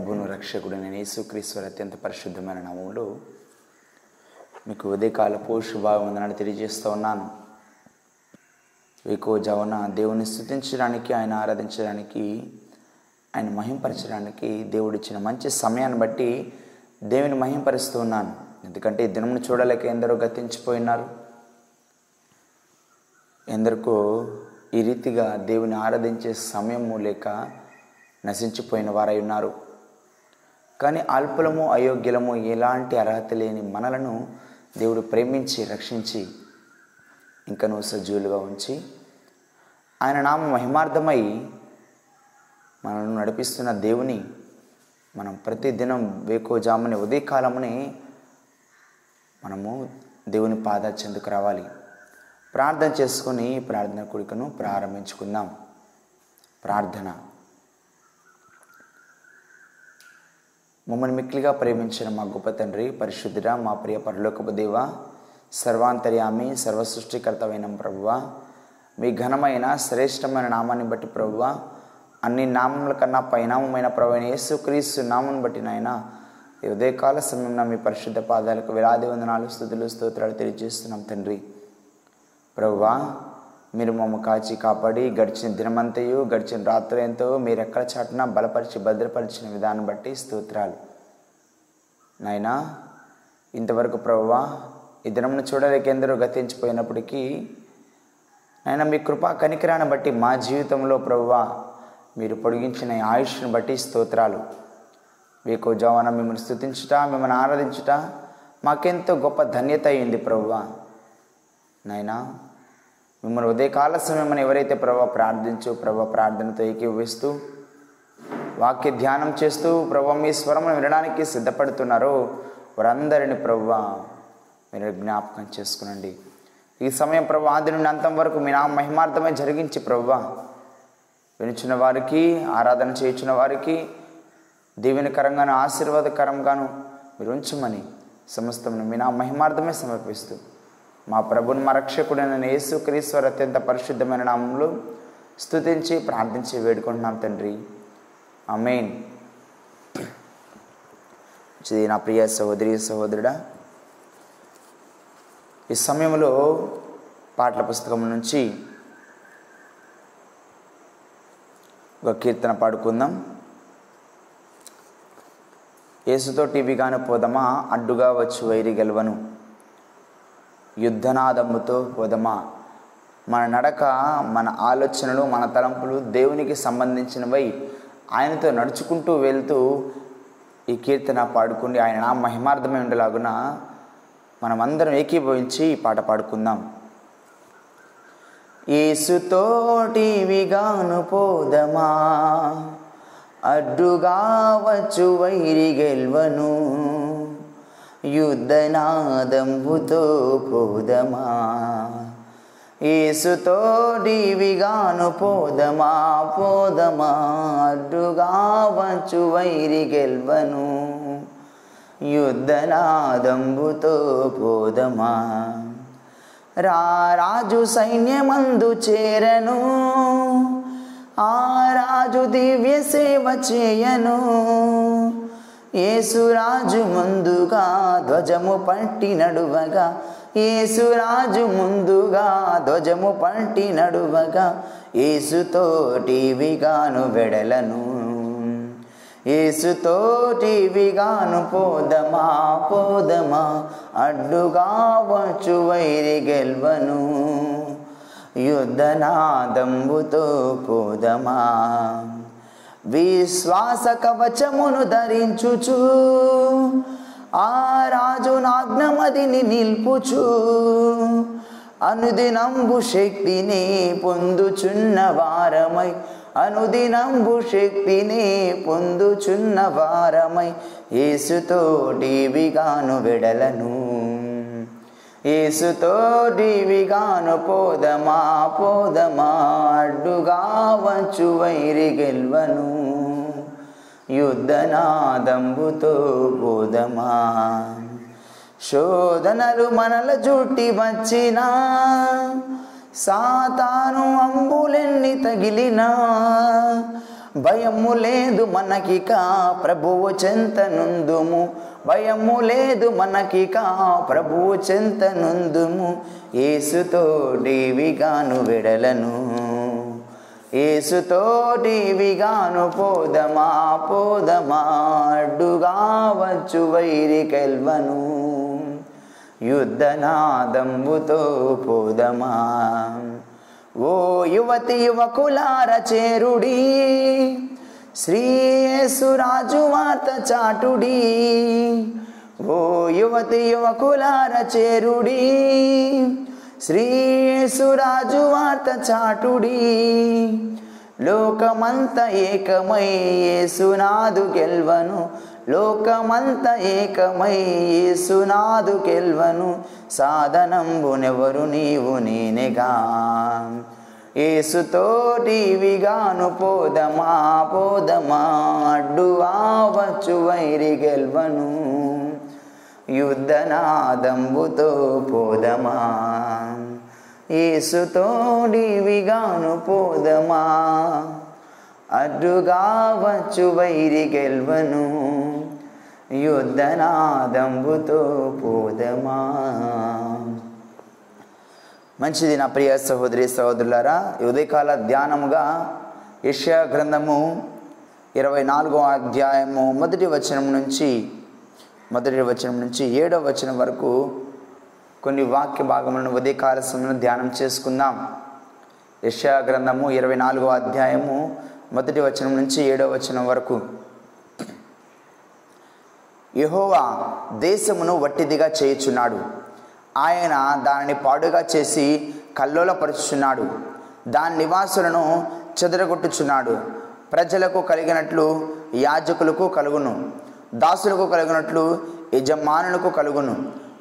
ప్రభును ప్రభువును రక్షకుడైన యేసుక్రీశ్వర అత్యంత పరిశుద్ధమైన నామంలో మీకు ఉదయకాలపు శుభావందనాలు తెలియజేస్తూ ఉన్నాను. ఎక్కువ జవన దేవుని స్థుతించడానికి ఆయన ఆరాధించడానికి ఆయన మహింపరచడానికి దేవుడిచ్చిన మంచి సమయాన్ని బట్టి దేవుని మహింపరుస్తూ ఉన్నాను. ఎందుకంటే ఈ దినమును చూడలేక ఎందరో గతించిపోయినారు. ఎందరికో ఈ రీతిగా దేవుని ఆరాధించే సమయము లేక నశించిపోయిన వారై ఉన్నారు. కానీ అల్పులము అయోగ్యులము ఎలాంటి అర్హత లేని మనలను దేవుడు ప్రేమించి రక్షించి ఇంకను సజీవులుగా ఉంచి ఆయన నామ మహిమార్థమై మనల్ని నడిపిస్తున్న దేవుని మనం ప్రతిదినం వేకోజాముని ఉదయకాలమునే మనము దేవుని పాద చెందుకు రావాలి. ప్రార్థన చేసుకొని ప్రార్థన కొడుకును ప్రారంభించుకుందాం. ప్రార్థన. మమ్మల్ని మిక్కిలిగా ప్రేమించిన మా గొప్ప తండ్రి పరిశుద్ధిర మా ప్రియ పరలోకపు దేవ సర్వాంతర్యామి సర్వసృష్టికర్తమైన ప్రభువ మీ ఘనమైన శ్రేష్టమైన నామాన్ని బట్టి ప్రభువ అన్ని నామముల కన్నా పైనామమైన ప్రభు యేసుక్రీస్తు నామను బట్టి నాయన ఉదయకాల సమయంలో మీ పరిశుద్ధ పాదాలకు వేలాది వందనాలు స్థుతులు స్తోత్రాలు తెలియజేస్తున్నాం తండ్రి. ప్రభువా మీరు మమ్మ కాచి కాపాడి గడిచిన దినమంతయు గడిచిన రాత్రి ఎంతో మీరు ఎక్కడ చాటున బలపరిచి భద్రపరిచిన విధానం బట్టి స్తోత్రాలు. నాయనా ఇంతవరకు ప్రభువా ఈ దినమును చూడలేకెందరో గతించిపోయినప్పటికీ నాయన మీ కృపా కనికరాన్ని బట్టి మా జీవితంలో ప్రభువా మీరు పొడిగించిన ఆయుష్ను బట్టి స్తోత్రాలు. మీకు జవాన మిమ్మల్ని స్థుతించుట మిమ్మల్ని ఆరాధించుట మాకెంతో గొప్ప ధన్యత అయింది ప్రభువా నాయనా మిమ్మల్ని ఉదయకాల సమయమని ఎవరైతే ప్రభా ప్రార్థించు ప్రభా ప్రార్థనతో ఏకీభవిస్తూ వాక్య ధ్యానం చేస్తూ ప్రభా మీ స్వరమును వినడానికి సిద్ధపడుతున్నారో వారందరిని ప్రభా మీరు జ్ఞాపకం చేసుకునండి. ఈ సమయం ప్రభా ఆది నుండి అంతం వరకు మీ నా మహిమార్థమే జరిగించి ప్రభా వినుచున్న వారికి ఆరాధన చేయించిన వారికి దీవెనకరంగాను ఆశీర్వాదకరంగాను మీరు ఉంచమని సమస్తమును మీ నా మహిమార్థమే సమర్పిస్తూ మా ప్రభుని మరక్షకుడైన రక్షకుడైన యేసుక్రీశ్వర అత్యంత పరిశుద్ధమైన నామంలో స్థుతించి ప్రార్థించి వేడుకుంటున్నాం తండ్రి. అమెయిన్ ఇది నా ప్రియ సహోదరి సహోదరుడా ఈ సమయంలో పాటల పుస్తకం నుంచి ఒక కీర్తన పాడుకుందాం. యేసుతో టీవీగాను పోదమా? అడ్డుగా వచ్చు వైరి గెలవను. యుద్ధనాదముతో పోదమా మన నడక మన ఆలోచనలు మన తలంపులు దేవునికి సంబంధించినవై ఆయనతో నడుచుకుంటూ వెళ్తూ ఈ కీర్తన పాడుకుని ఆయన నా మహిమార్థమై ఉండేలాగున మనమందరం ఏకీభవించి ఈ పాట పాడుకుందాం. ఏసుతోటివిగాను పోదమా. అడ్డుగా వచ్చు వైరి గెల్వను. యుద్ధనాదంబుతో పోదమా? ఏసుతో డివిగాను పోదమా? పోదమా? అడ్డుగా వచ్చు వైరి గెల్వను. యుద్ధనాదంబుతో పోదమా? రారాజు సైన్యమందు చేరను. ఆ రాజు దివ్య సేవ చేయను. ఏసురాజు ముందుగా ధ్వజము పట్టి నడువగా. ఏసురాజు ముందుగా ధ్వజము పట్టి నడువగా. ఏసుతో ఏసుతోటివిగాను వెడలను. ఏసుతోటివిగాను పోదమా పోదమా అడ్డుగా వచ్చు వైరి గెల్వను. యుద్ధనాదంబుతో పోదమా. విశ్వాస కవచమును ధరించుచు ఆ రాజు నాగ్నమదిని నిల్పుచు అనుదినంబు శక్తిని పొందుచున్న వారమై అనుదినంబు శక్తిని పొందుచున్న వారమై ఏసుతోటివిగాను వెడలను. ఏసుతోటివిగాను పోదమా పోదమా అడ్డుగా వచ్చు వైరి గెల్వను. యుద్ధనాదంబుతో పోదమా. శోధనలు మనల జుట్టి వచ్చినా సాతాను అంబులెన్ని తగిలినా భయము లేదు మనకిక ప్రభువు చెంతనుందుము భయము లేదు మనకిక ప్రభువు చెంతనుందుము విడలను. వెడలను ఏసుతోటివిగాను పోదమా పోదమా అడ్డుగా వచ్చు వైరి కెల్వను. యుద్ధనాదంబుతో పోదమా. ఓ యువతి యువకులార చేరుడి శ్రీయేసురాజు వార్త చాటుడి. ఓ యువతి యువకులార చేరుడి శ్రీయేసురాజు వార్త చాటుడి. లోకమంత ఏకమై యేసునాదు గెల్వను లోకమంత ఏకమై యేసునాదు కెల్వను సాధనంబునెవరు నీవు నేనెగా. ఏసుతోటివిగాను పోదమా పోదమా అడ్డువా వచ్చు వైరి గెల్వను. యుద్ధనాదంబుతో పోదమా ఏసుతోడివిగాను పోదమా అడ్డుగా వచ్చు వైరి గెల్వను. యుద్ధనాదంబుతో పోదమా? మంచిది నా ప్రియ సహోదరి సహోదరులారా ఉదయకాల ధ్యానముగా యెషయా గ్రంథము ఇరవై నాలుగో అధ్యాయము మొదటి వచనం నుంచి మొదటి వచనం నుంచి ఏడవ వచనం వరకు కొన్ని వాక్య భాగములను ఉదయకాల సమయంలో ధ్యానం చేసుకుందాం. యష్యా గ్రంథము ఇరవై నాలుగో అధ్యాయము మొదటి వచనం నుంచి ఏడవ వచనం వరకు. యహోవా దేశమును వట్టిదిగా చేయుచున్నాడు. ఆయన దానిని పాడుగా చేసి కల్లోలపరుచుచున్నాడు. దాని నివాసులను చెదరగొట్టుచున్నాడు. ప్రజలకు కలిగినట్లు యాజకులకు కలుగును. దాసులకు కలిగినట్లు యజమానులకు కలుగును.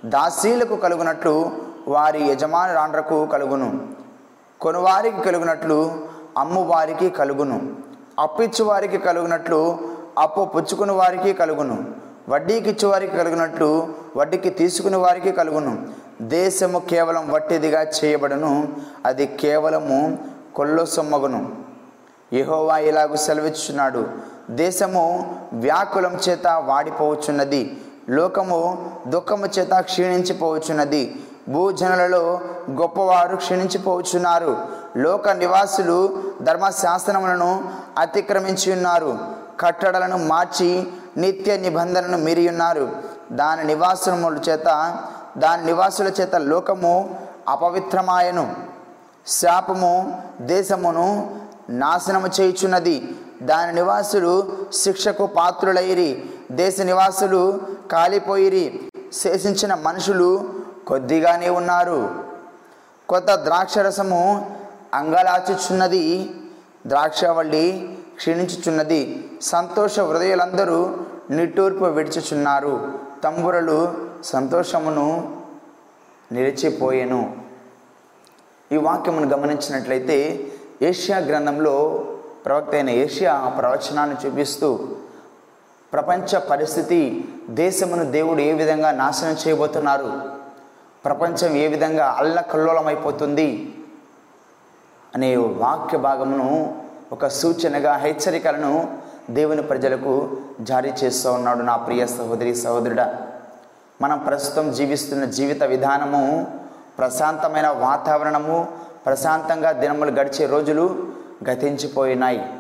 దాసీలకు కలుగునట్లు వారి యజమానురాండ్రకు కలుగును. కొనువారికి కలుగునట్లు అమ్మువారికి కలుగును. అప్పిచ్చువారికి కలుగునట్లు అప్పు పుచ్చుకుని వారికి కలుగును. వడ్డీకి ఇచ్చేవారికి కలిగినట్లు వడ్డీకి తీసుకునే వారికి కలుగును. దేశము కేవలం వట్టిదిగా చేయబడును అది కేవలము కొల్లో సొమ్మగును యెహోవా ఇలాగు సెలవిచ్చుచున్నాడు. దేశము వ్యాకులం చేత వాడిపోవచ్చున్నది లోకము దుఃఖము చేత క్షీణించిపోవచ్చున్నది భూజనులలో గొప్పవారు క్షీణించిపోవచ్చున్నారు. లోక నివాసులు ధర్మశాసనములను అతిక్రమించి ఉన్నారు కట్టడలను మార్చి నిత్య నిబంధనను మీరి ఉన్నారు. దాని నివాసముల చేత దాని నివాసుల చేత లోకము అపవిత్రమాయను. శాపము దేశమును నాశనము చేయుచున్నది. దాని నివాసులు శిక్షకు పాత్రులైరి. దేశ నివాసులు కాలిపోయిరి. శేషించిన మనుషులు కొద్దిగానే ఉన్నారు. కొత్త ద్రాక్షరసము అంగలాచుచున్నది. ద్రాక్షవల్లి క్షీణించుచున్నది. సంతోష హృదయులందరూ నిట్టూర్పు విడిచుచున్నారు. తంబురలు సంతోషమును నిలిచిపోయెను. ఈ వాక్యమును గమనించినట్లయితే ఏషియా గ్రంథంలో ప్రవక్త అయిన ఏషియా ప్రవచనాన్ని చూపిస్తూ ప్రపంచ పరిస్థితి దేశమును దేవుడు ఏ విధంగా నాశనం చేయబోతున్నారు? ప్రపంచం ఏ విధంగా అల్లకల్లోలమైపోతుంది? అనే వాక్య భాగమును ఒక సూచనగా హెచ్చరికలను దేవుని ప్రజలకు జారీ చేస్తూ ఉన్నాడు నా ప్రియ సహోదరి సహోదరుడా. మనం ప్రస్తుతం జీవిస్తున్న జీవిత విధానము ప్రశాంతమైన వాతావరణము ప్రశాంతంగా దినములు గడిచే రోజులు గతించిపోయినాయి.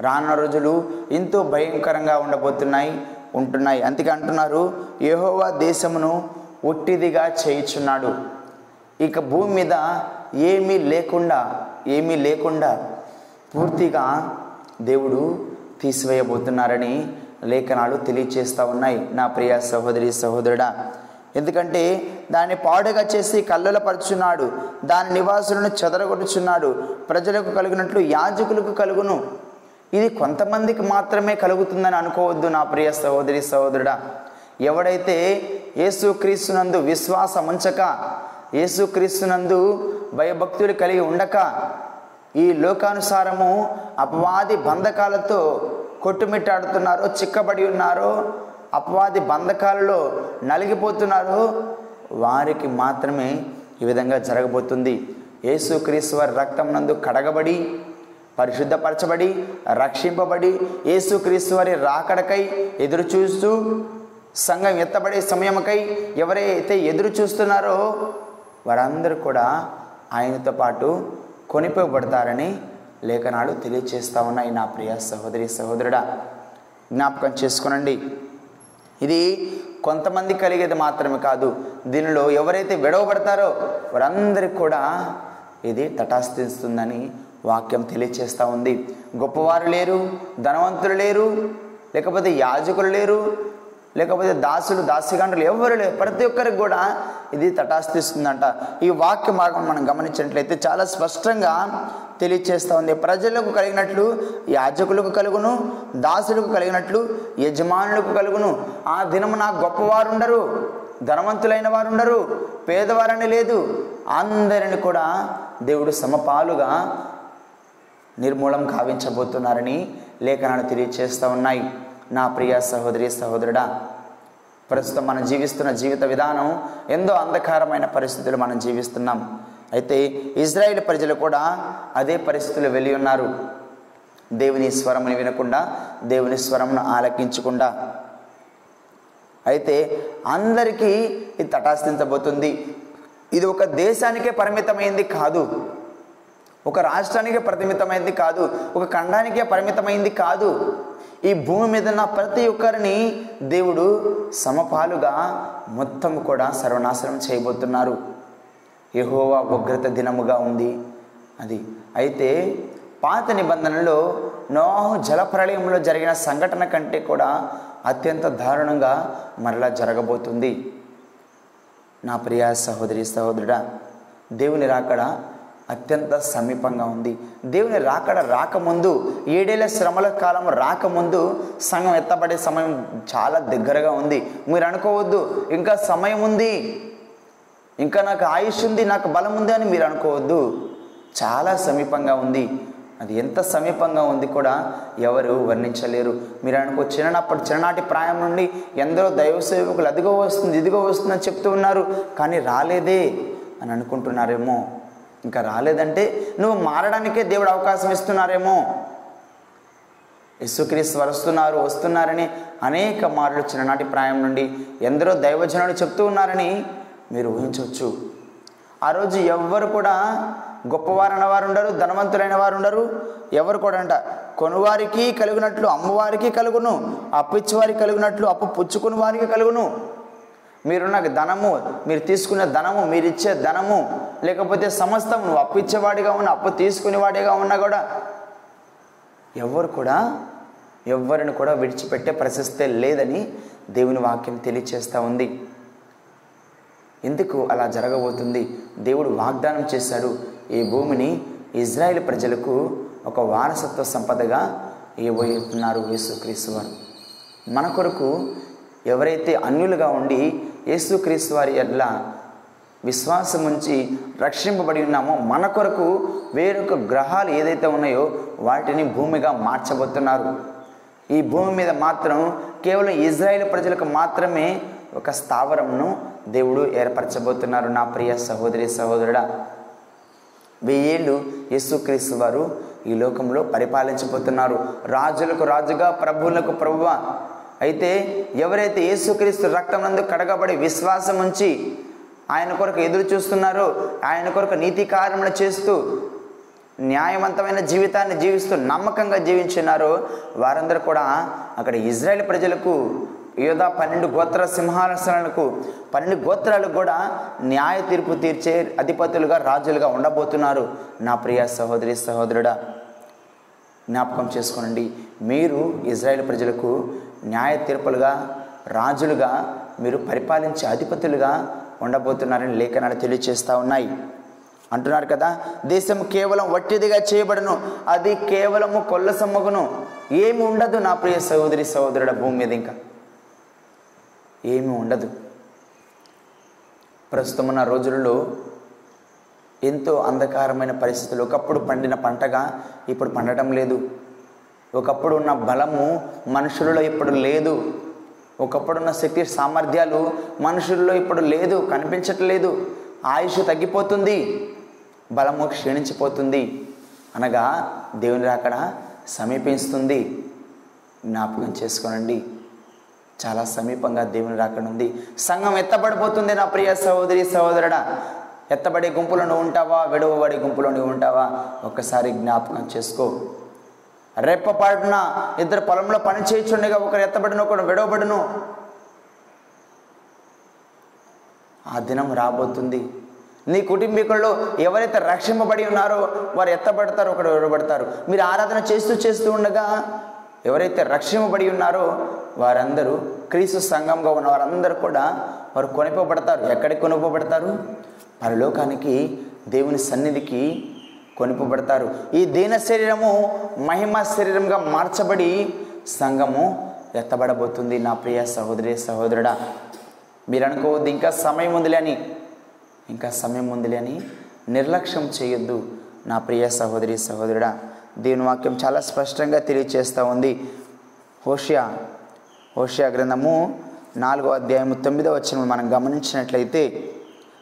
రానున్న రోజులు ఎంతో భయంకరంగా ఉండబోతున్నాయి ఉంటున్నాయి. అందుకే అంటున్నారు యహోవా దేశమును ఒట్టిదిగా చేయుచున్నాడు. ఇక భూమి మీద ఏమీ లేకుండా ఏమీ లేకుండా పూర్తిగా దేవుడు తీసివేయబోతున్నారని లేఖనాలు తెలియచేస్తూ ఉన్నాయి. నా ప్రియ సహోదరి సహోదరుడా ఎందుకంటే దాన్ని పాడుగా చేసి కల్లులపరుచున్నాడు. దాని నివాసులను చెదరగొట్టుచున్నాడు ప్రజలకు కలిగినట్లు యాజకులకు కలుగును. ఇది కొంతమందికి మాత్రమే కలుగుతుందని అనుకోవద్దు నా ప్రియ సహోదరి సహోదరుడా. ఎవడైతే యేసుక్రీస్తునందు విశ్వాసం ఉంచక యేసుక్రీస్తునందు భయభక్తులు కలిగి ఉండక ఈ లోకానుసారము అపవాది బంధకాలతో కొట్టుమిట్టాడుతున్నారో చిక్కబడి ఉన్నారో. అపవాది బంధకాలలో నలిగిపోతున్నారో. వారికి మాత్రమే ఈ విధంగా జరగబోతుంది. యేసుక్రీస్తు రక్తం నందు కడగబడి పరిశుద్ధపరచబడి రక్షింపబడి యేసుక్రీస్తు రాకడకై ఎదురు చూస్తూ సంఘం ఎత్తబడే సమయంకై ఎవరైతే ఎదురు చూస్తున్నారో వారందరూ కూడా ఆయనతో పాటు కొనిపోబడతారని లేఖనాలు తెలియచేస్తా ఉన్నాయి. నా ప్రియ సహోదరి సహోదరుడా జ్ఞాపకం చేసుకునండి. ఇది కొంతమంది కలిగేది మాత్రమే కాదు. దీనిలో ఎవరైతే విడవబడతారో వారందరికీ కూడా ఇది తటాస్థిస్తుందని వాక్యం తెలియచేస్తూ ఉంది. గొప్పవారు లేరు ధనవంతులు లేరు లేకపోతే యాజకులు లేరు లేకపోతే దాసులు దాసిగంటలు ఎవరు లేరు. ప్రతి ఒక్కరికి కూడా ఇది తటాస్థిస్తుందంట ఈ వాక్య మార్గం మనం గమనించినట్లయితే చాలా స్పష్టంగా తెలియచేస్తూ ఉంది. ప్రజలకు కలిగినట్లు యాజకులకు కలుగును దాసులకు కలిగినట్లు యజమానులకు కలుగును. ఆ దినము నాకు గొప్పవారు ఉండరు ధనవంతులైన వారు ఉండరు పేదవారని లేదు. అందరిని కూడా దేవుడు సమపాలుగా నిర్మూలం కావించబోతున్నారని లేఖనాలు తెలియచేస్తూ ఉన్నాయి. నా ప్రియ సహోదరి సహోదరుడా ప్రస్తుతం మనం జీవిస్తున్న జీవిత విధానం ఎంతో అంధకారమైన పరిస్థితులు మనం జీవిస్తున్నాం. అయితే ఇజ్రాయేల్ ప్రజలు కూడా అదే పరిస్థితులు వెళ్ళి ఉన్నారు. దేవుని స్వరముని వినకుండా దేవుని స్వరమును ఆలకించకుండా. అయితే అందరికీ ఇది తటాస్థించబోతుంది ఇది ఒక దేశానికే పరిమితమైంది కాదు. ఒక రాష్ట్రానికే పరిమితమైంది కాదు ఒక ఖండానికే పరిమితమైంది కాదు. ఈ భూమి మీద ఉన్న ప్రతి ఒక్కరిని దేవుడు సమపాలుగా మొత్తం కూడా సర్వనాశనం చేయబోతున్నారు. యహోవా ఉగ్రత దినముగా ఉంది. అది అయితే పాత నిబంధనలో నోహు జలప్రళయంలో జరిగిన సంఘటన కంటే కూడా అత్యంత దారుణంగా మరలా జరగబోతుంది. నా ప్రియ సహోదరి సహోదరుడా దేవుని రాకడా అత్యంత సమీపంగా ఉంది. దేవుని రాకడ రాకముందు ఏడేళ్ళ శ్రమల కాలం రాకముందు సంఘం ఎత్తబడే సమయం చాలా దగ్గరగా ఉంది. మీరు అనుకోవద్దు ఇంకా సమయం ఉంది. ఇంకా నాకు ఆయుష్ ఉంది నాకు బలం ఉంది అని మీరు అనుకోవద్దు. చాలా సమీపంగా ఉంది. అది ఎంత సమీపంగా ఉంది కూడా ఎవరు వర్ణించలేరు. మీరు అనుకో చిన్నప్పటి చిన్ననాటి ప్రాయం నుండి ఎందరో దైవ సేవకులు అదిగో వస్తుంది ఇదిగో వస్తుందని చెప్తూ ఉన్నారు. కానీ రాలేదే అని అనుకుంటున్నారేమో. ఇంకా రాలేదంటే నువ్వు మారడానికే దేవుడు అవకాశం ఇస్తున్నారేమో. యేసుక్రీస్తు వరుస్తున్నారు వస్తున్నారని అనేక మార్లు చిన్ననాటి ప్రాయం నుండి ఎందరో దైవజనులు చెప్తూ ఉన్నారని మీరు ఊహించవచ్చు. ఆ రోజు ఎవ్వరు కూడా గొప్పవారైన వారు ఉండరు ధనవంతులైన వారు ఉండరు ఎవరు కూడా అంట కొనువారికి కలిగినట్లు అమ్మవారికి కలుగును అప్పిచ్చేవారికి కలిగినట్లు అప్పు పుచ్చుకుని వారికి కలుగును. మీరున్న ధనము మీరు తీసుకునే ధనము మీరు ఇచ్చే ధనము లేకపోతే సమస్తం నువ్వు అప్పిచ్చేవాడిగా ఉన్న అప్పు తీసుకునేవాడిగా ఉన్నా కూడా ఎవరు కూడా ఎవరిని కూడా విడిచిపెట్టే ప్రశస్తే లేదని దేవుని వాక్యం తెలియచేస్తూ ఉంది. ఎందుకు అలా జరగబోతుంది? దేవుడు వాగ్దానం చేశాడు ఈ భూమిని ఇజ్రాయెల్ ప్రజలకు ఒక వారసత్వ సంపదగా ఇవ్వబోతున్నారు యేసుక్రీస్తు వారు. మన కొరకు ఎవరైతే అన్యులుగా ఉండి యేసుక్రీస్తు వారి ఎడ్ల విశ్వాసం ఉంచి రక్షింపబడి ఉన్నామో మన కొరకు వేరొక గ్రహాలు ఏదైతే ఉన్నాయో వాటిని భూమిగా మార్చబోతున్నారు. ఈ భూమి మీద మాత్రం కేవలం ఇజ్రాయేల్ ప్రజలకు మాత్రమే ఒక స్థావరంను దేవుడు ఏర్పరచబోతున్నారు. నా ప్రియ సహోదరి సహోదరుడా వెయ్యేళ్ళు యేసుక్రీస్తు వారు ఈ లోకంలో పరిపాలించబోతున్నారు. రాజులకు రాజుగా ప్రభువులకు ప్రభువ. అయితే ఎవరైతే యేసుక్రీస్తు రక్తం నందు కడగబడి విశ్వాసం ఉంచి ఆయన కొరకు ఎదురు చూస్తున్నారు. ఆయన కొరకు నీతి కార్యములు చేస్తూ న్యాయవంతమైన జీవితాన్ని జీవిస్తూ నమ్మకంగా జీవించున్నారో. వారందరూ కూడా అక్కడ ఇజ్రాయెల్ ప్రజలకు యోధా పన్నెండు గోత్ర సింహాసనాలకు పన్నెండు గోత్రాలకు కూడా న్యాయ తీర్పు తీర్చే అధిపతులుగా రాజులుగా ఉండబోతున్నారు. నా ప్రియ సహోదరి సహోదరుడా జ్ఞాపకం చేసుకోనండి. మీరు ఇజ్రాయెల్ ప్రజలకు న్యాయ తీర్పులుగా రాజులుగా మీరు పరిపాలించే అధిపతులుగా ఉండబోతున్నారని లేఖనాలు తెలియచేస్తూ ఉన్నాయి. అంటున్నారు కదా దేశం కేవలం వట్టిదిగా చేయబడను అది కేవలము కొల్ల సమ్మగును ఏమి ఉండదు నా ప్రియ సహోదరి సహోదరుడ భూమి మీద ఇంకా. ఏమి ఉండదు. ప్రస్తుతం ఉన్న రోజులలో ఎంతో అంధకారమైన పరిస్థితులు. ఒకప్పుడు పండిన పంటగా ఇప్పుడు పండటం లేదు. ఒకప్పుడు ఉన్న బలము మనుషులలో ఇప్పుడు లేదు. ఒకప్పుడున్న శక్తి సామర్థ్యాలు మనుషుల్లో ఇప్పుడు లేదు కనిపించట్లేదు. ఆయుష్ తగ్గిపోతుంది బలము క్షీణించిపోతుంది. అనగా దేవుని రాకడ సమీపిస్తుంది జ్ఞాపకం చేసుకోనండి. చాలా సమీపంగా దేవుని రాకడ ఉంది. సంఘం ఎత్తబడిపోతుంది నా ప్రియ సహోదరి సహోదరుడా. ఎత్తబడే గుంపులో నువ్వు ఉంటావా విడవబడే గుంపులో నువ్వు ఉంటావా? ఒక్కసారి జ్ఞాపకం చేసుకో. రెప్పపాటున ఇద్దరు పొలంలో పని చేయించుండగా ఒకరు ఎత్తబడిన ఒకడు విడవబడును. ఆ దినం రాబోతుంది. నీ కుటుంబీకుల్లో ఎవరైతే రక్షింపబడి ఉన్నారో వారు ఎత్తబడతారు ఒకడు విడబడతారు మీరు ఆరాధన చేస్తూ చేస్తూ ఉండగా ఎవరైతే రక్షింపబడి ఉన్నారో వారందరూ క్రీస్తు సంఘంగా ఉన్న వారందరూ కూడా వారు కొనిపోబడతారు. ఎక్కడికి కొనుకోబడతారు పరలోకానికి దేవుని సన్నిధికి కొనిపబడతారు. ఈ దీన శరీరము మహిమ శరీరంగా మార్చబడి సంఘము ఎత్తబడబోతుంది. నా ప్రియ సహోదరి సహోదరుడా మీరు అనుకోవద్దు ఇంకా సమయం ఉందిలే అని ఇంకా సమయం ఉందిలే అని నిర్లక్ష్యం చేయొద్దు. నా ప్రియ సహోదరి సహోదరుడా దీని వాక్యం చాలా స్పష్టంగా తెలియచేస్తూ ఉంది. హోషియా హోషియా గ్రంథము నాలుగో అధ్యాయము తొమ్మిదో వచ్చిన మనం గమనించినట్లయితే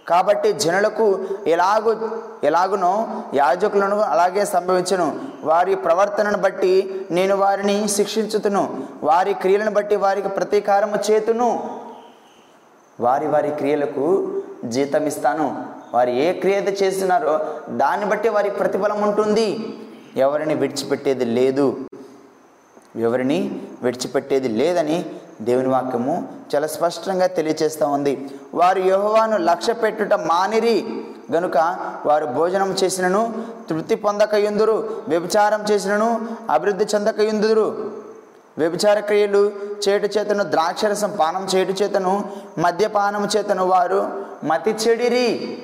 కాబట్టి జనులకు ఎలాగు ఎలాగునో యాజకులను అలాగే సంభవించను. వారి ప్రవర్తనను బట్టి నేను వారిని శిక్షించుతును. వారి క్రియలను బట్టి వారికి ప్రతీకారము చేతును. వారి వారి క్రియలకు జీతం ఇస్తాను వారు ఏ క్రియ చేస్తున్నారో దాన్ని బట్టి వారి ప్రతిఫలం ఉంటుంది. ఎవరిని విడిచిపెట్టేది లేదు. ఎవరిని విడిచిపెట్టేది లేదని దేవుని వాక్యము చాలా స్పష్టంగా తెలియచేస్తూ ఉంది. వారు యహోవాను లక్ష్య పెట్టుట మానిరి. గనుక వారు భోజనం చేసినను తృప్తి పొందక యుందురు వ్యభిచారం చేసినను అభివృద్ధి చెందక యుందురు వ్యభిచార క్రియలు చేటు చేతను ద్రాక్షరసం పానం చేటు చేతను మద్యపానం చేతను వారు మతి చెడిరి.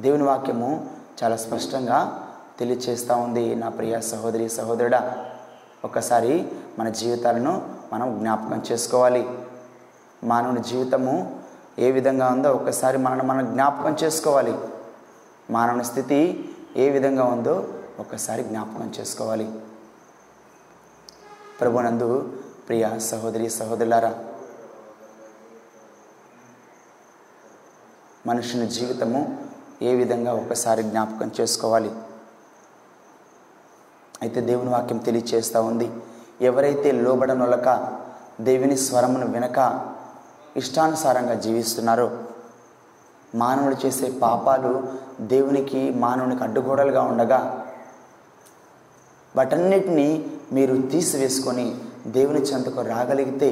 దేవుని వాక్యము చాలా స్పష్టంగా తెలియచేస్తూ ఉంది. నా ప్రియ సహోదరి సహోదరుడా ఒకసారి మన జీవితాలను మనం జ్ఞాపకం చేసుకోవాలి. మానవుని జీవితము ఏ విధంగా ఉందో ఒకసారి మనల్ని మనం జ్ఞాపకం చేసుకోవాలి. మానవుని స్థితి ఏ విధంగా ఉందో ఒకసారి జ్ఞాపకం చేసుకోవాలి. ప్రభునందు ప్రియ సహోదరి సహోదరులారా మనుషుని జీవితము ఏ విధంగా ఒకసారి జ్ఞాపకం చేసుకోవాలి. అయితే దేవుని వాక్యం తెలియచేస్తూ ఉంది. ఎవరైతే లోబడనొలక దేవుని స్వరమును వినక ఇష్టానుసారంగా జీవిస్తున్నారో మానవుడు చేసే పాపాలు దేవునికి మానవునికి అడ్డుగోడలుగా ఉండగా వాటన్నిటినీ మీరు తీసివేసుకొని దేవుని చెంతకు రాగలిగితే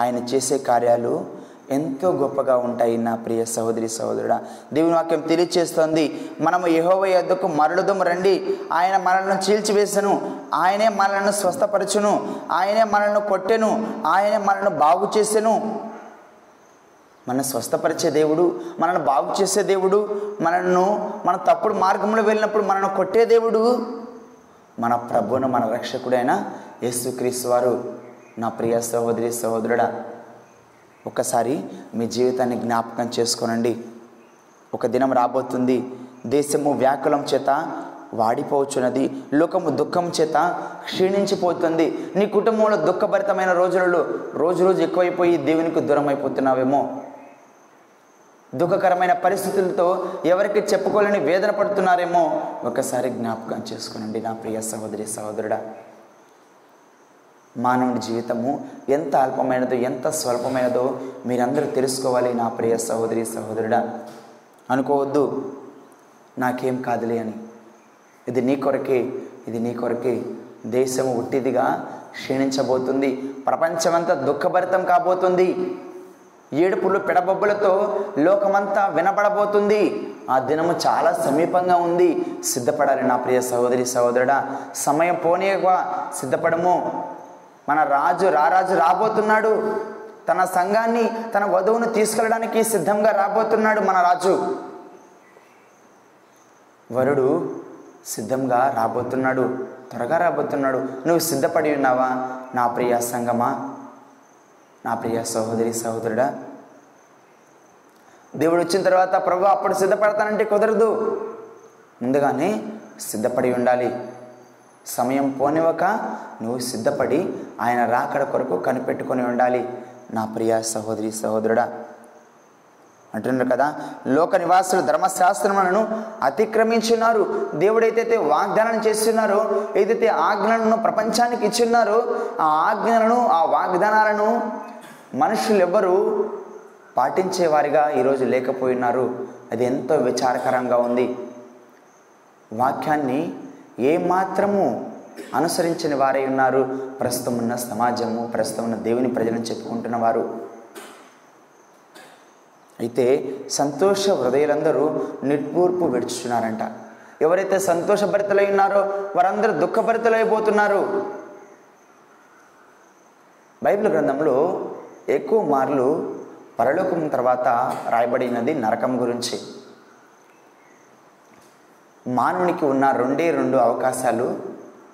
ఆయన చేసే కార్యాలు ఎంతో గొప్పగా ఉంటాయి నా ప్రియ సహోదరి సహోదరుడా. దేవుని వాక్యం తెలియచేస్తోంది. మనము యహోవ యొద్దకు మరలుదము రండి. ఆయన మనల్ని చీల్చివేసను. ఆయనే మనల్ని స్వస్థపరచును. ఆయనే మనల్ని కొట్టెను. ఆయనే మనల్ని బాగు చేసెను. మనల్ని స్వస్థపరిచే దేవుడు మనల్ని బాగు చేసే దేవుడు మనల్ని మన తప్పుడు మార్గంలో వెళ్ళినప్పుడు మనల్ని కొట్టే దేవుడు మన ప్రభువును మన రక్షకుడైన యేసుక్రీస్తు వారు. నా ప్రియ సహోదరి సహోదరుడా ఒకసారి మీ జీవితాన్ని జ్ఞాపకం చేసుకోనండి. ఒక దినం రాబోతుంది. దేశము వ్యాకులం చేత వాడిపోవచ్చున్నది లోకము దుఃఖం చేత క్షీణించిపోతుంది. నీ కుటుంబంలో దుఃఖభరితమైన రోజులలో రోజు రోజు ఎక్కువైపోయి దేవునికి దూరం అయిపోతున్నావేమో దుఃఖకరమైన పరిస్థితులతో ఎవరికి చెప్పుకోలేని వేదన పడుతున్నారేమో. ఒకసారి జ్ఞాపకం చేసుకునండి నా ప్రియ సహోదరి సహోదరుడా. మానవుని జీవితము ఎంత అల్పమైనదో ఎంత స్వల్పమైనదో మీరందరూ తెలుసుకోవాలి నా ప్రియ సహోదరి సహోదరుడా. అనుకోవద్దు నాకేం కాదులే అని. ఇది నీ కొరకే ఇది నీ కొరకే. దేశము ఉట్టిదిగా క్షీణించబోతుంది ప్రపంచమంతా దుఃఖభరితం కాబోతుంది. ఏడుపులు పెడబొబ్బులతో లోకమంతా వినపడబోతుంది ఆ దినము చాలా సమీపంగా ఉంది. సిద్ధపడాలి నా ప్రియ సహోదరి సహోదరుడా. సమయం పోనీగా సిద్ధపడము. మన రాజు రారాజు రాబోతున్నాడు. తన సంఘాన్ని తన వధువును తీసుకెళ్ళడానికి సిద్ధంగా రాబోతున్నాడు మన రాజు. వరుడు సిద్ధంగా రాబోతున్నాడు త్వరగా రాబోతున్నాడు. నువ్వు సిద్ధపడి ఉన్నావా? నా ప్రియ సంగమా నా ప్రియ సహోదరి సహోదరుడా. దేవుడు వచ్చిన తర్వాత ప్రభు అప్పుడు సిద్ధపడతానంటే కుదరదు. ముందుగానే సిద్ధపడి ఉండాలి. సమయం పోనివ్వక నువ్వు సిద్ధపడి ఆయన రాకడ కొరకు కనిపెట్టుకొని ఉండాలి. నా ప్రియ సహోదరి సహోదరుడా అంటున్నారు కదా లోక నివాసులు ధర్మశాస్త్రములను అతిక్రమించున్నారు దేవుడైతే వాగ్దానం చేస్తున్నారో ఏదైతే ఆజ్ఞలను ప్రపంచానికి ఇచ్చున్నారో ఆ ఆజ్ఞలను ఆ వాగ్దానాలను మనుషులు ఎవ్వరూ పాటించేవారిగా ఈరోజు లేకపోయినారు. అది ఎంతో విచారకరంగా ఉంది. వాక్యాన్ని ఏమాత్రము అనుసరించని వారై ఉన్నారు. ప్రస్తుతం ఉన్న సమాజము ప్రస్తుతం ఉన్న దేవుని ప్రజలను చెప్పుకుంటున్న వారు అయితే సంతోష హృదయులందరూ నిట్పూర్పు విడుచుచున్నారంట. ఎవరైతే సంతోషభరితలై ఉన్నారో వారందరూ దుఃఖభరితలైపోతున్నారు బైబిల్ గ్రంథంలో ఎక్కువ మార్లు పరలోకం తర్వాత రాయబడినది నరకం గురించి. మానవునికి ఉన్న రెండే రెండు అవకాశాలు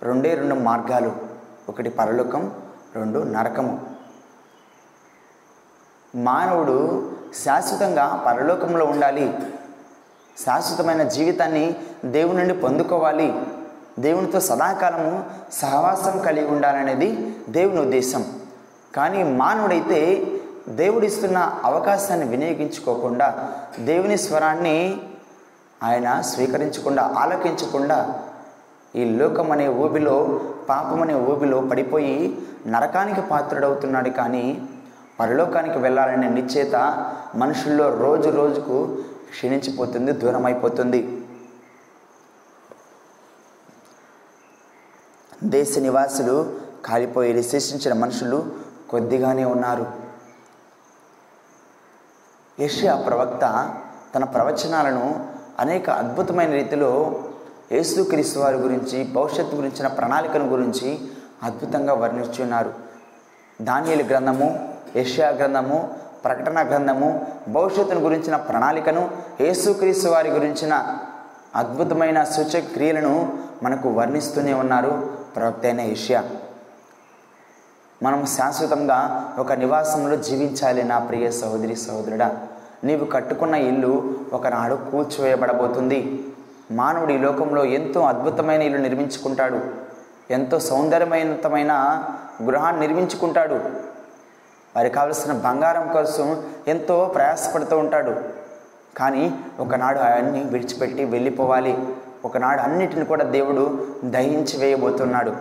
రెండే రెండు మార్గాలు. ఒకటి పరలోకం రెండు నరకము. మానవుడు శాశ్వతంగా పరలోకంలో ఉండాలి. శాశ్వతమైన జీవితాన్ని దేవుని నుండి పొందుకోవాలి. దేవునితో సదాకాలము సహవాసం కలిగి ఉండాలనేది దేవుని ఉద్దేశం. కానీ మానవుడైతే దేవుడిస్తున్న అవకాశాన్ని వినియోగించుకోకుండా దేవుని స్వరాన్ని ఆయన స్వీకరించకుండా ఆలకించకుండా ఈ లోకం అనే ఊబిలో పాపం అనే ఊబిలో పడిపోయి నరకానికి పాత్రుడవుతున్నాడు కానీ పరలోకానికి వెళ్ళాలనే నిశ్చేత మనుషుల్లో రోజు రోజుకు క్షీణించిపోతుంది దూరం అయిపోతుంది దేశ నివాసులు కాలిపోయి విశేషించిన మనుషులు కొద్దిగానే ఉన్నారు. యెషయా ప్రవక్త తన ప్రవచనాలను అనేక అద్భుతమైన రీతిలో యేసుక్రీస్తు వారి గురించి భవిష్యత్తు గురించిన ప్రణాళికను గురించి అద్భుతంగా వర్ణించున్నారు ధాన్యలు గ్రంథము ఏషియా గ్రంథము ప్రకటన గ్రంథము భవిష్యత్తును గురించిన ప్రణాళికను యేసుక్రీస్తు వారి గురించిన అద్భుతమైన సూచక క్రియలను మనకు వర్ణిస్తూనే ఉన్నారు ప్రవక్త అయిన మనం శాశ్వతంగా ఒక నివాసంలో జీవించాలి నా ప్రియ సహోదరి సహోదరుడా. నీవు కట్టుకున్న ఇల్లు ఒకనాడు కూల్చివేయబడబోతుంది. మానవుడు ఈ లోకంలో ఎంతో అద్భుతమైన ఇల్లు నిర్మించుకుంటాడు. ఎంతో సౌందర్యమైనతమైన గృహాన్ని నిర్మించుకుంటాడు. వారికి కావలసిన బంగారం కోసం ఎంతో ప్రయాసపడుతూ ఉంటాడు. కానీ ఒకనాడు అవన్నీ విడిచిపెట్టి వెళ్ళిపోవాలి. ఒకనాడు అన్నిటిని కూడా దేవుడు దహించి వేయబోతున్నాడు.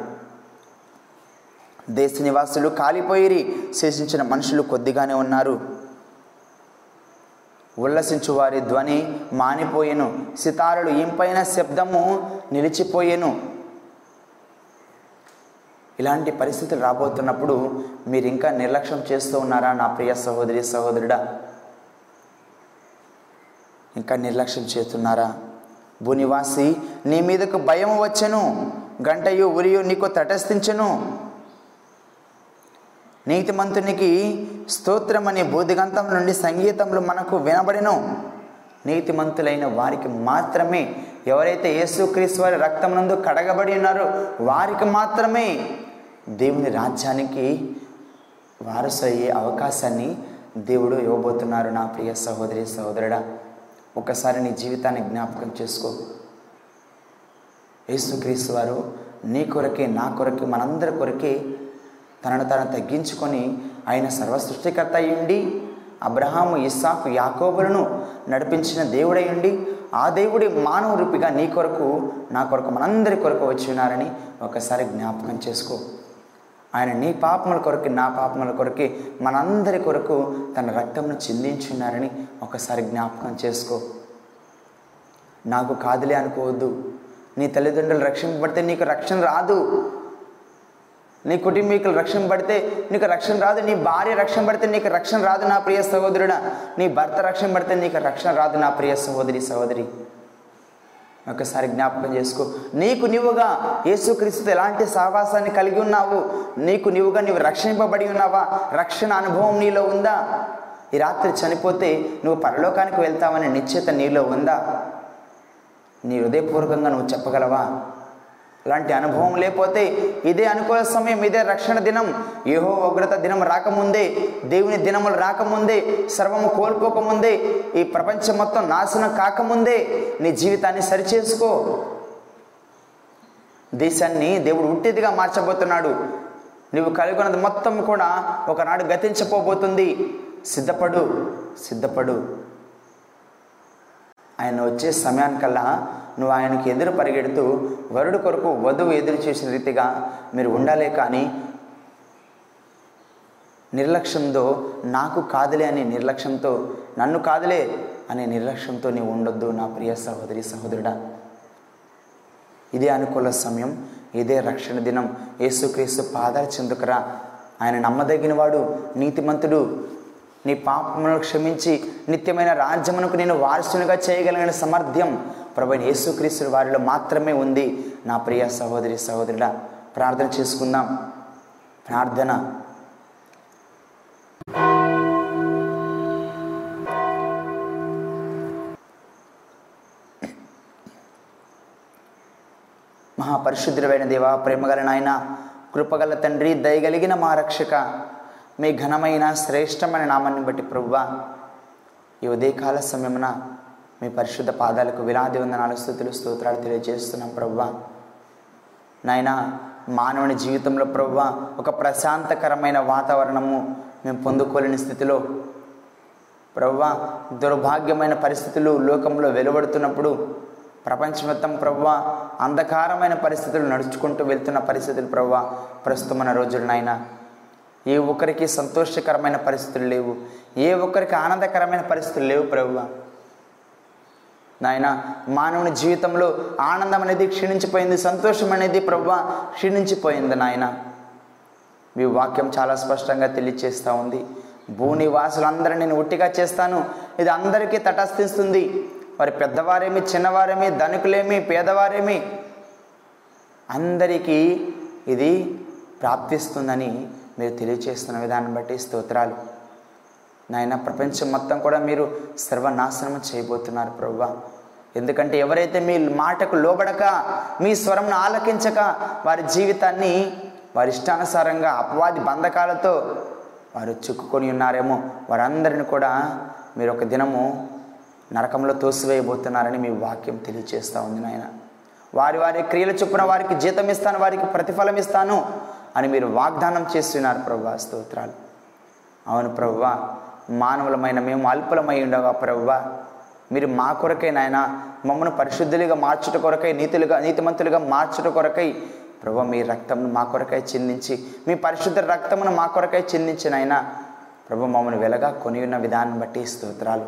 దేశ నివాసులు కాలిపోయిరి. శేషించిన మనుషులు కొద్దిగానే ఉన్నారు. ఉల్లసించు వారి ధ్వని మానిపోయెను. సితారులు ఇంపైన శబ్దము నిలిచిపోయెను. ఇలాంటి పరిస్థితులు రాబోతున్నప్పుడు మీరు ఇంకా నిర్లక్ష్యం చేస్తూ ఉన్నారా? నా ప్రియ సహోదరి సహోదరుడా ఇంకా నిర్లక్ష్యం చేస్తున్నారా? భూనివాసి నీ మీదకు భయం వచ్చెను. గంటయు ఉరియు నీకు తటస్థించెను. నీతిమంతునికి స్తోత్రం అనే బోధిగంతం నుండి సంగీతంలో మనకు వినబడిను. నీతిమంతులైన వారికి మాత్రమే ఎవరైతే యేసుక్రీస్తు వారి రక్తం నందు కడగబడి ఉన్నారో వారికి మాత్రమే దేవుని రాజ్యానికి వారసయ్యే అవకాశాన్ని దేవుడు ఇవ్వబోతున్నారు. నా ప్రియ సహోదరి సహోదరుడా ఒకసారి నీ జీవితాన్ని జ్ఞాపకం చేసుకో. యేసుక్రీస్తు వారు నీ కొరకే నా కొరకే మనందరి కొరకే తనను తను తగ్గించుకొని ఆయన సర్వ సృష్టికర్త అయ్యుండి అబ్రహాము ఇస్సాకు యాకోబులను నడిపించిన దేవుడయ్యుండి ఆ దేవుడి మానవ రూపిగా నీ కొరకు నా కొరకు మనందరి కొరకు వచ్చి ఉన్నారని ఒకసారి జ్ఞాపకం చేసుకో. ఆయన నీ పాపముల కొరకు నా పాపముల కొరకే మనందరి కొరకు తన రక్తంను చిందించున్నారని ఒకసారి జ్ఞాపకం చేసుకో. నాకు కాదులే అనుకోవద్దు. నీ తల్లిదండ్రులు రక్షింపబడితే నీకు రక్షణ రాదు. నీ కుటుంబీకులు రక్షణ పడితే నీకు రక్షణ రాదు నీ భార్య రక్షణ పడితే నీకు రక్షణ రాదు నా ప్రియ సహోదరుడా. నీ భర్త రక్షణ పడితే నీకు రక్షణ రాదు నా ప్రియ సహోదరి సహోదరి. ఒకసారి జ్ఞాపకం చేసుకో. నీకు నీవుగా యేసుక్రీస్తు ఎలాంటి సహవాసాన్ని కలిగి ఉన్నావు? నీకు నీవుగా నీవు రక్షింపబడి ఉన్నావా? రక్షణ అనుభవం నీలో ఉందా? ఈ రాత్రి చనిపోతే నువ్వు పరలోకానికి వెళ్తావనే నిశ్చిత నీలో ఉందా? నీ హృదయపూర్వకంగా నువ్వు చెప్పగలవా? అలాంటి అనుభవం లేకపోతే ఇదే అనుకూల సమయం ఇదే రక్షణ దినం. ఏహో ఉగ్రత దినం రాకముందే దేవుని దినములు రాకముందే సర్వము కోల్పోకముందే ఈ ప్రపంచం మొత్తం నాశనం కాకముందే నీ జీవితాన్ని సరిచేసుకో. దేశాన్ని దేవుడు ఉట్టిదిగా మార్చబోతున్నాడు. నువ్వు కలుగున్నది మొత్తం కూడా ఒకనాడు గతించపోబోతుంది సిద్ధపడు సిద్ధపడు. ఆయన వచ్చే సమయానికల్లా నువ్వు ఆయనకి ఎదురు పరిగెడుతూ వరుడు కొరకు వధువు ఎదురు చేసిన రీతిగా మీరు ఉండాలే కానీ నిర్లక్ష్యంతో నాకు కాదులే అనే నిర్లక్ష్యంతో నన్ను కాదులే అనే నిర్లక్ష్యంతో నీవు ఉండొద్దు నా ప్రియ సహోదరి సహోదరుడా. ఇదే అనుకూల సమయం ఇదే రక్షణ దినం. యేసుక్రీస్తు పాదాల చెందుకరా. ఆయన నమ్మదగిన వాడు నీతిమంతుడు నీ పాపములను క్షమించి నిత్యమైన రాజ్యమునకు నేను వారసునిగా చేయగలిగిన సమర్థ్యం ప్రభు యేసుక్రీస్తు వారిలో మాత్రమే ఉంది. నా ప్రియ సహోదరి సహోదరుడా ప్రార్థన చేసుకుందాం. ప్రార్థన. మహాపరిశుద్ధుడైన దేవ ప్రేమగల నాయన కృపగల తండ్రి దయగలిగిన మా రక్షక మీ ఘనమైన శ్రేష్టమైన నామాన్ని బట్టి ప్రభువ ఈ ఉదయకాల సమయమున మీ పరిశుద్ధ పాదాలకు విలాది వందనాలు స్థుతులు స్తోత్రాలు తెలియజేస్తున్నాం ప్రభువ. నాయన మానవుని జీవితంలో ప్రభువ ఒక ప్రశాంతకరమైన వాతావరణము మేము పొందుకోలేని స్థితిలో ప్రవ్వా దుర్భాగ్యమైన పరిస్థితులు లోకంలో వెలువడుతున్నప్పుడు ప్రపంచమొత్తం ప్రభువ ప్రవ్వ అంధకారమైన పరిస్థితులు నడుచుకుంటూ వెళ్తున్న పరిస్థితులు ప్రవ్వ ప్రస్తుతమైన రోజులు నాయనా. ఏ ఒక్కరికి సంతోషకరమైన పరిస్థితులు లేవు. ఏ ఒక్కరికి ఆనందకరమైన పరిస్థితులు లేవు ప్రభువ. నాయన మానవుని జీవితంలో ఆనందం అనేది క్షీణించిపోయింది సంతోషం అనేది ప్రభు క్షీణించిపోయింది నాయన. మీ వాక్యం చాలా స్పష్టంగా తెలియచేస్తూ ఉంది. భూనివాసులందరూ నేను ఒట్టిగా చేస్తాను. ఇది అందరికీ తటస్థిస్తుంది. వారి పెద్దవారేమి చిన్నవారేమి ధనికులేమి పేదవారేమి? అందరికీ ఇది ప్రాప్తిస్తుందని మీరు తెలియచేస్తున్న విధానం బట్టి స్తోత్రాలు. నాయన ప్రపంచం మొత్తం కూడా మీరు సర్వనాశనం చేయబోతున్నారు ప్రభు ఎందుకంటే ఎవరైతే మీ మాటకు లోబడక మీ స్వరంను ఆలకించక వారి జీవితాన్ని వారి ఇష్టానుసారంగా అపవాది బంధకాలతో వారు చిక్కుకొని ఉన్నారేమో వారందరిని కూడా మీరు ఒక దినము నరకంలో తోసివేయబోతున్నారని మీ వాక్యం తెలియచేస్తూ ఉంది నాయన. వారి వారి క్రియల చొప్పున వారికి జీతం ఇస్తాను వారికి ప్రతిఫలం ఇస్తాను. అని మీరు వాగ్దానం చేస్తున్నారు ప్రభు స్తోత్రాలు. అవును ప్రవ్వ మానవులమైన మేము అల్పులమై ఉండగా ప్రవ్వ మీరు మా కొరకై నాయన మమ్మల్ని పరిశుద్ధులుగా మార్చుట కొరకై నీతులుగా నీతిమంతులుగా మార్చుట కొరకై ప్రభు మీ రక్తమును మా కొరకై చిందించి మీ పరిశుద్ధ రక్తమును మా కొరకై చిందించినైనా ప్రభు మమ్మల్ని వెలగా కొని ఉన్న విధానం బట్టి స్తోత్రాలు.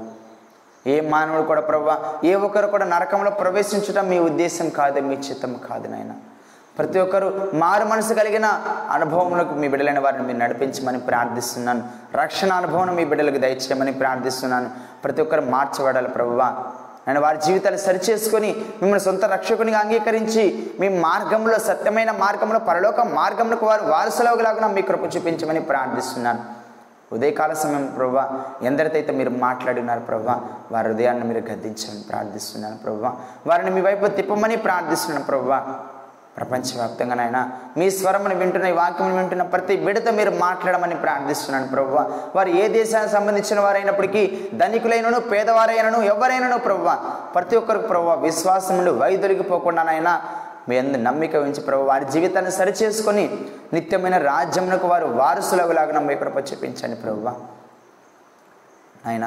ఏ మానవుడు కూడా ప్రభు ఏ ఒక్కరు కూడా నరకంలో ప్రవేశించడం మీ ఉద్దేశం కాదు మీ చిత్తం కాదు నాయన. ప్రతి ఒక్కరు మారు మనసు కలిగిన అనుభవములకు మీ బిడ్డలైన వారిని మీరు నడిపించమని ప్రార్థిస్తున్నాను. రక్షణ అనుభవం మీ బిడ్డలకు దయచేయమని ప్రార్థిస్తున్నాను. ప్రతి ఒక్కరు మార్చబడాలి ప్రభువా. నేను వారి జీవితాలు సరిచేసుకొని మిమ్మల్ని సొంత రక్షకునిగా అంగీకరించి మీ మార్గంలో సత్యమైన మార్గంలో పరలోక మార్గంలో వారు వారసులవలాగా మీ కృప చూపించమని ప్రార్థిస్తున్నాను. ఉదయకాల సమయం ప్రభా ఎందరితో మీరు మాట్లాడినారు ప్రభా వారి హృదయాన్ని మీరు గద్దించమని ప్రార్థిస్తున్నాను ప్రభా వారిని మీ వైపు తిప్పమని ప్రార్థిస్తున్నాను ప్రభా ప్రపంచవ్యాప్తంగా నాయన మీ స్వరమును వింటున్న ఈ వాక్యమును వింటున్న ప్రతి బిడత మీరు మాట్లాడమని ప్రార్థిస్తున్నాను ప్రభు వారు ఏ దేశానికి సంబంధించిన వారైనప్పటికీ ధనికులైనను పేదవారైనను ఎవరైనను ప్రభు ప్రతి ఒక్కరికి ప్రభు విశ్వాసం నుండి వైదొలిగిపోకుండానైనా మీ అందరి నమ్మిక ఉంచి ప్రభు వారి జీవితాన్ని సరిచేసుకొని నిత్యమైన రాజ్యమునకు వారు వారసులగులాగా మీ కృప చూపించండి ప్రభు నాయన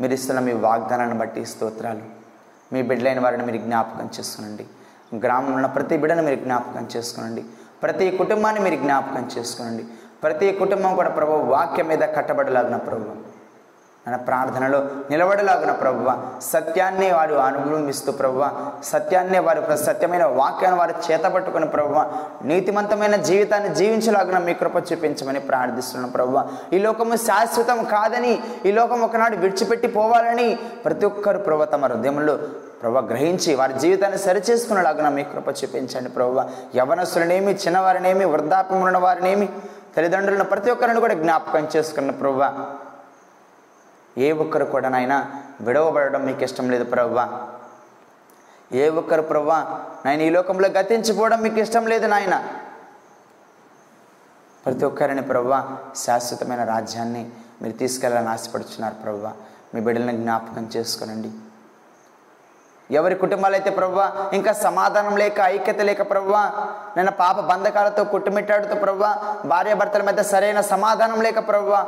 మీరు ఇస్తున్న మీ వాగ్దానాన్ని బట్టి స్తోత్రాలు. మీ బిడ్డలైన వారిని మీరు జ్ఞాపకం చేస్తునండి గ్రామంలో ఉన్న ప్రతి బిడ్డను మీరు జ్ఞాపకం చేసుకోండి ప్రతి కుటుంబాన్ని మీరు జ్ఞాపకం చేసుకునండి. ప్రతి కుటుంబం కూడా ప్రభు వాక్యం మీద కట్టబడలాగిన ప్రభు. మన ప్రార్థనలో నిలబడలాగిన ప్రభువ సత్యాన్ని వారు అనుభవిస్తూ ప్రభువ సత్యాన్ని వారు సత్యమైన వాక్యాన్ని వారు చేతపట్టుకుని ప్రభువ నీతిమంతమైన జీవితాన్ని జీవించలాగిన మీ కృప చూపించమని ప్రార్థిస్తున్నాను ప్రభువ ఈ లోకము శాశ్వతం కాదని ఈ లోకం ఒకనాడు విడిచిపెట్టి పోవాలని ప్రతి ఒక్కరు ప్రభు తమ హృదయంలో ప్రభు గ్రహించి వారి జీవితాన్ని సరిచేసుకునేలాగా మీ కృప చూపించండి ప్రభు. యవనస్తులనేమి చిన్నవారినేమి వృద్ధాప్యం ఉన్న వారినేమి తల్లిదండ్రులను ప్రతి ఒక్కరిని కూడా జ్ఞాపకం చేసుకున్న ప్రభు. ఏ ఒక్కరు కూడా నాయన విడవబడడం మీకు ఇష్టం లేదు ప్రభు. ఏ ఒక్కరు ప్రభు నాయన ఈ లోకంలో గతించిపోవడం మీకు ఇష్టం లేదు నాయన. ప్రతి ఒక్కరిని ప్రవ్వా శాశ్వతమైన రాజ్యాన్ని మీరు తీసుకెళ్ళాలని ఆశపడుచున్నారు ప్రవ్వా మీ బిడ్డలను జ్ఞాపకం చేసుకోనండి. ఎవరి కుటుంబాలు అయితే ప్రవ్వా ఇంకా సమాధానం లేక ఐక్యత లేక ప్రవ్వా నేను పాప బంధకాలతో కుట్టుమిట్టాడుతూ ప్రవ్వా భార్యాభర్తల మధ్య సరైన సమాధానం లేక ప్రవ్వా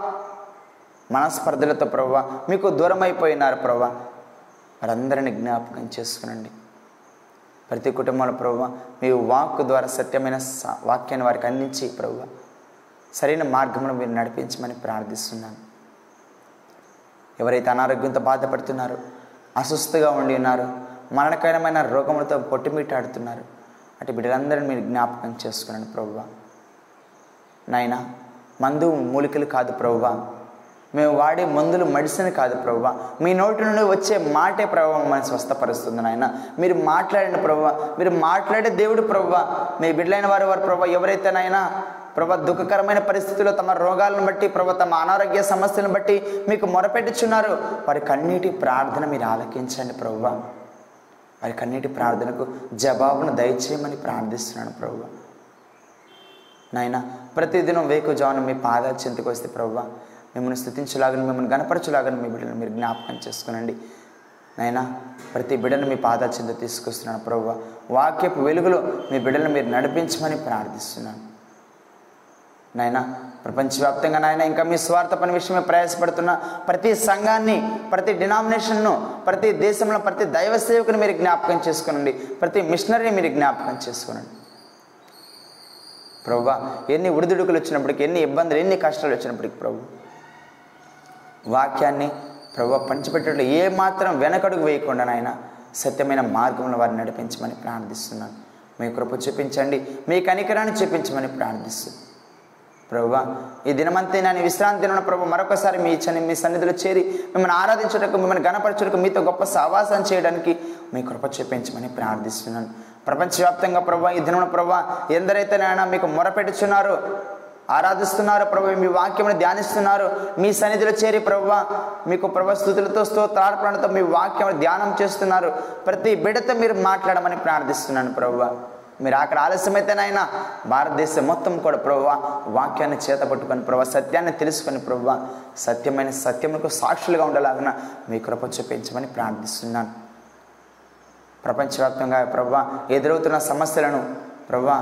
మనస్పర్ధలతో ప్రవ్వా మీకు దూరం అయిపోయినారు ప్రవ్వా వారందరిని జ్ఞాపకం చేసుకునండి. ప్రతి కుటుంబంలో ప్రభు మీ వాక్ ద్వారా సత్యమైన వాక్యాన్ని వారికి అందించి ప్రభు సరైన మార్గంలో మీరు నడిపించమని ప్రార్థిస్తున్నాను. ఎవరైతే అనారోగ్యంతో బాధపడుతున్నారో అస్వస్థగా ఉండి ఉన్నారు. మరణకరమైన రోగములతో పొట్టిమిట్టాడుతున్నారు అటు బిడ్డలందరినీ మీరు జ్ఞాపకం చేసుకున్నాను ప్రభువ. నాయన మందు మూలికలు కాదు ప్రభువ. మేము వాడే మందులు మెడిసిన్ కాదు ప్రభువ. మీ నోటి నుండి వచ్చే మాటే ప్రభావ మమ్మల్ని స్వస్థపరుస్తుంది నాయన. మీరు మాట్లాడిన ప్రభువా. మీరు మాట్లాడే దేవుడు ప్రభువా. మీ బిడ్డలైన వారు వారు ప్రభు ఎవరైతే ప్రభా దుఃఖకరమైన పరిస్థితుల్లో తమ రోగాలను బట్టి ప్రభా తమ అనారోగ్య సమస్యలను బట్టి మీకు మొరపెట్టుచున్నారు. వారి కన్నీటి ప్రార్థన మీరు ఆలకించండి ప్రభు. వారి కన్నీటి ప్రార్థనకు జవాబును దయచేయమని ప్రార్థిస్తున్నాను ప్రభు. నాయన ప్రతిదినం వేకు జాను మీ పాదాల చింతకు వస్తే ప్రభు మిమ్మల్ని స్థుతించలాగని మిమ్మల్ని గణపరచులాగని మీ బిడ్డను మీరు జ్ఞాపకం చేసుకునండి. నైనా ప్రతి బిడ్డను మీ పాదాల చింత తీసుకొస్తున్నాను ప్రభు. వాక్యపు వెలుగులో మీ బిడ్డలను మీరు నడిపించమని ప్రార్థిస్తున్నాను. నాయన ప్రపంచవ్యాప్తంగా నాయన ఇంకా మీ స్వార్థ పని విషయమే ప్రయాసపడుతున్న ప్రతి సంఘాన్ని ప్రతి డినామినేషన్ను ప్రతి దేశంలో ప్రతి దైవ సేవకుని మీరు జ్ఞాపకం చేసుకునండి. ప్రతి మిషనరీని మీరు జ్ఞాపకం చేసుకునండి. ప్రభు ఎన్ని ఉడిదుడుకులు వచ్చినప్పటికీ ఎన్ని ఇబ్బందులు ఎన్ని కష్టాలు వచ్చినప్పటికీ ప్రభు వాక్యాన్ని ప్రభు పంచిపెట్టడంలో ఏ మాత్రం వెనకడుగు వేయకుండా నాయన సత్యమైన మార్గంలో వారిని నడిపించమని ప్రార్థిస్తున్నాను. మీ కృప చూపించండి మీ కనికరాన్ని చూపించమని ప్రార్థిస్తున్నాను. ప్రభువా ఈ దినమంతే నేను విశ్రాంతి ఉన్న ప్రభు మరొకసారి మీ ఇచ్చని మీ సన్నిధిలో చేరి మిమ్మల్ని ఆరాధించడానికి మిమ్మల్ని గణపరచుటకు మీతో గొప్ప సావాసం చేయడానికి మీ కృప చూపించమని ప్రార్థిస్తున్నాను. ప్రపంచవ్యాప్తంగా ప్రభు ఈ దినమున ప్రభు ఎందరైతే నాయన మీకు మొరపెట్టుచున్నారో ఆరాధిస్తున్నారు ప్రభు మీ వాక్యమును ధ్యానిస్తున్నారు మీ సన్నిధిలో చేరి ప్రభు మీకు ప్రభస్థుతులతో స్తోత్రార్పణతో మీ వాక్యం ధ్యానం చేస్తున్నారు. ప్రతి బిడత మీరు మాట్లాడమని ప్రార్థిస్తున్నాను ప్రభు. మీరు అక్కడ ఆలస్యమైతే నాయన భారతదేశం మొత్తం కూడా ప్రభు వాక్యాన్ని చేతపట్టుకొని ప్రభు సత్యాన్ని తెలుసుకొని ప్రభు సత్యమైన సత్యములకు సాక్షులుగా ఉండేలాగిన మీ కృప చూపించమని ప్రార్థిస్తున్నాను. ప్రపంచవ్యాప్తంగా ప్రభు ఎదురవుతున్న సమస్యలను ప్రభా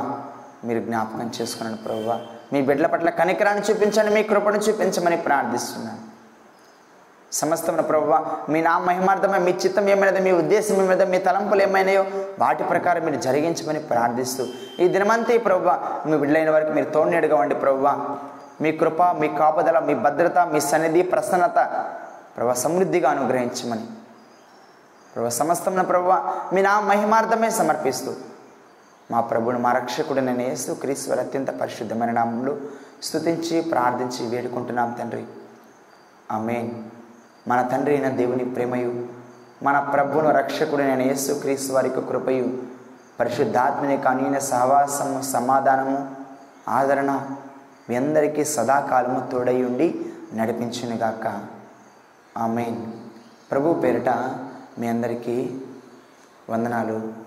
మీరు జ్ఞాపకం చేసుకున్నాను ప్రభు మీ బిడ్డల పట్ల కనికరాన్ని చూపించండి మీ కృపను చూపించమని ప్రార్థిస్తున్నాను. సమస్తమైన ప్రభు మీ నా మహిమార్థమే మీ చిత్తం ఏమైనది మీ ఉద్దేశం ఏమైనదో మీ తలంపులు ఏమైనాయో వాటి ప్రకారం మీరు జరిగించమని ప్రార్థిస్తూ ఈ దినమంతే ప్రభు మీ విడులైన వారికి మీరు తోడేడుగా ఉండి ప్రభు మీ కృప మీ కాపుదల మీ భద్రత మీ సన్నిధి ప్రసన్నత ప్రభు సమృద్ధిగా అనుగ్రహించమని. ప్రభు సమస్తమైన ప్రభు మీ నా మహిమార్థమే సమర్పిస్తూ మా ప్రభుని మా రక్షకుడిని నేను యేసు క్రీశ్వర అత్యంత పరిశుద్ధమైన నామంలో స్థుతించి ప్రార్థించి వేడుకుంటున్నాం తండ్రి. ఆమేన్. మన తండ్రి అయిన దేవుని ప్రేమయు మన ప్రభును రక్షకుడైన యేసు క్రీస్తు వారి యొక్క కృపయు పరిశుద్ధాత్మని కానీన సహవాసము సమాధానము ఆదరణ మీ అందరికీ సదాకాలము తోడై ఉండి నడిపించునుగాక. ఆమెన్. ప్రభు పేరిట మీ అందరికీ వందనాలు.